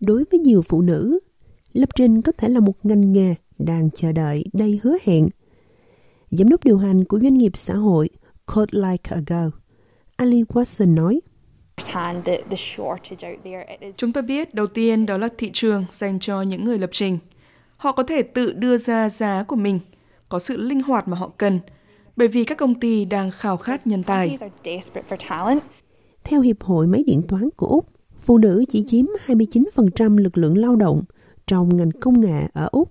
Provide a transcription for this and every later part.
Đối với nhiều phụ nữ, lập trình có thể là một ngành nghề đang chờ đợi đầy hứa hẹn. Giám đốc điều hành của doanh nghiệp xã hội Code Like a Girl, Ali Watson nói, Chúng tôi biết đầu tiên đó là thị trường dành cho những người lập trình. Họ có thể tự đưa ra giá của mình, có sự linh hoạt mà họ cần, bởi vì các công ty đang khao khát nhân tài. Theo Hiệp hội Máy điện toán của Úc, phụ nữ chỉ chiếm 29% lực lượng lao động trong ngành công nghệ ở Úc.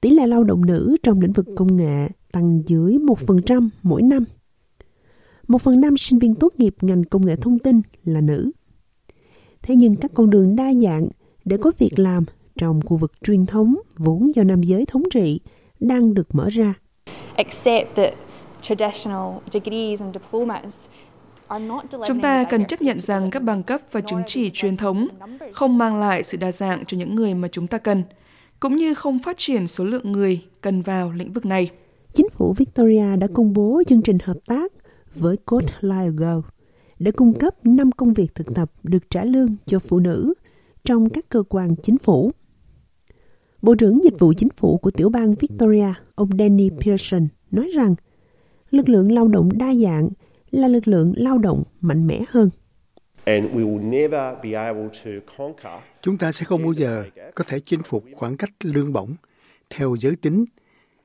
Tỷ lệ lao động nữ trong lĩnh vực công nghệ tăng dưới 1% mỗi năm. Một phần năm sinh viên tốt nghiệp ngành công nghệ thông tin là nữ. Thế nhưng các con đường đa dạng để có việc làm trong khu vực truyền thống vốn do nam giới thống trị đang được mở ra. Chúng ta cần chấp nhận rằng các bằng cấp và chứng chỉ truyền thống không mang lại sự đa dạng cho những người mà chúng ta cần, cũng như không phát triển số lượng người cần vào lĩnh vực này. Chính phủ Victoria đã công bố chương trình hợp tác với Code Girl để cung cấp 5 công việc thực tập được trả lương cho phụ nữ trong các cơ quan chính phủ. Bộ trưởng Dịch vụ Chính phủ của tiểu bang Victoria, ông Danny Pearson, nói rằng lực lượng lao động đa dạng là lực lượng lao động mạnh mẽ hơn. Chúng ta sẽ không bao giờ có thể chinh phục khoảng cách lương bổng theo giới tính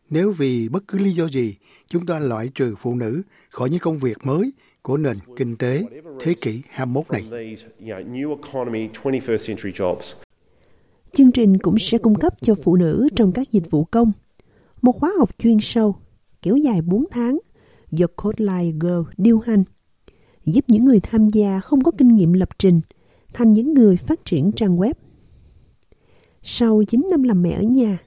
nếu vì bất cứ lý do gì chúng ta loại trừ phụ nữ khỏi những công việc mới của nền kinh tế thế kỷ 21 này. Chương trình cũng sẽ cung cấp cho phụ nữ trong các dịch vụ công một khóa học chuyên sâu kéo dài 4 tháng do Codelight Girl điều hành, giúp những người tham gia không có kinh nghiệm lập trình thành những người phát triển trang web. Sau 9 năm làm mẹ ở nhà,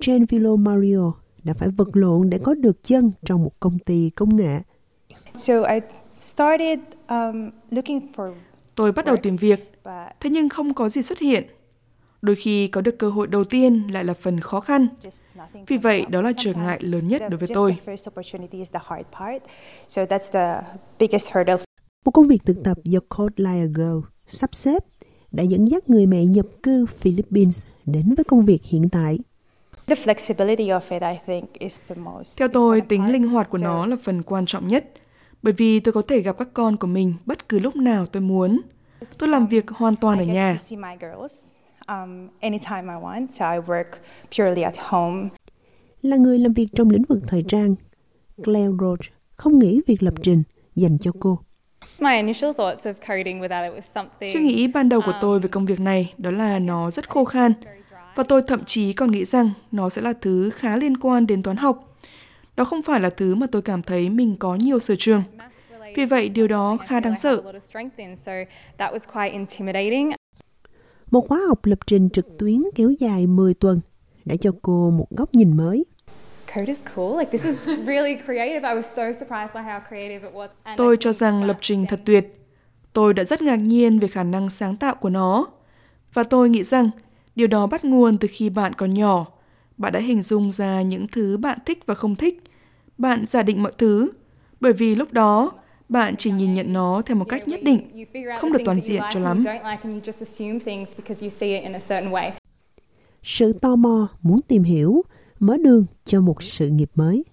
Jane Villo Mario đã phải vật lộn để có được chân trong một công ty công nghệ. Um, Tôi bắt đầu tìm việc, thế nhưng không có gì xuất hiện. Đôi khi có được cơ hội đầu tiên lại là phần khó khăn. Vì vậy, đó là trở ngại lớn nhất đối với tôi. Một công việc thực tập do Code Like Girl sắp xếp đã dẫn dắt người mẹ nhập cư Philippines đến với công việc hiện tại. Theo tôi, tính linh hoạt của nó là phần quan trọng nhất, bởi vì tôi có thể gặp các con của mình bất cứ lúc nào tôi muốn. Tôi làm việc hoàn toàn ở nhà. Là người làm việc trong lĩnh vực thời trang, Claire Roach không nghĩ việc lập trình dành cho cô. Suy nghĩ ban đầu của tôi về công việc này đó là nó rất khô khan và tôi thậm chí còn nghĩ rằng nó sẽ là thứ khá liên quan đến toán học. Đó không phải là thứ mà tôi cảm thấy mình có nhiều sở trường. Vì vậy, điều đó khá đáng sợ. Một khóa học lập trình trực tuyến kéo dài 10 tuần đã cho cô một góc nhìn mới. Tôi cho rằng lập trình thật tuyệt. Tôi đã rất ngạc nhiên về khả năng sáng tạo của nó. Và tôi nghĩ rằng Điều đó bắt nguồn từ khi bạn còn nhỏ. Bạn đã hình dung ra những thứ bạn thích và không thích. Bạn giả định mọi thứ, bởi vì lúc đó bạn chỉ nhìn nhận nó theo một cách nhất định, không được toàn diện cho lắm. Sự tò mò muốn tìm hiểu mở đường cho một sự nghiệp mới.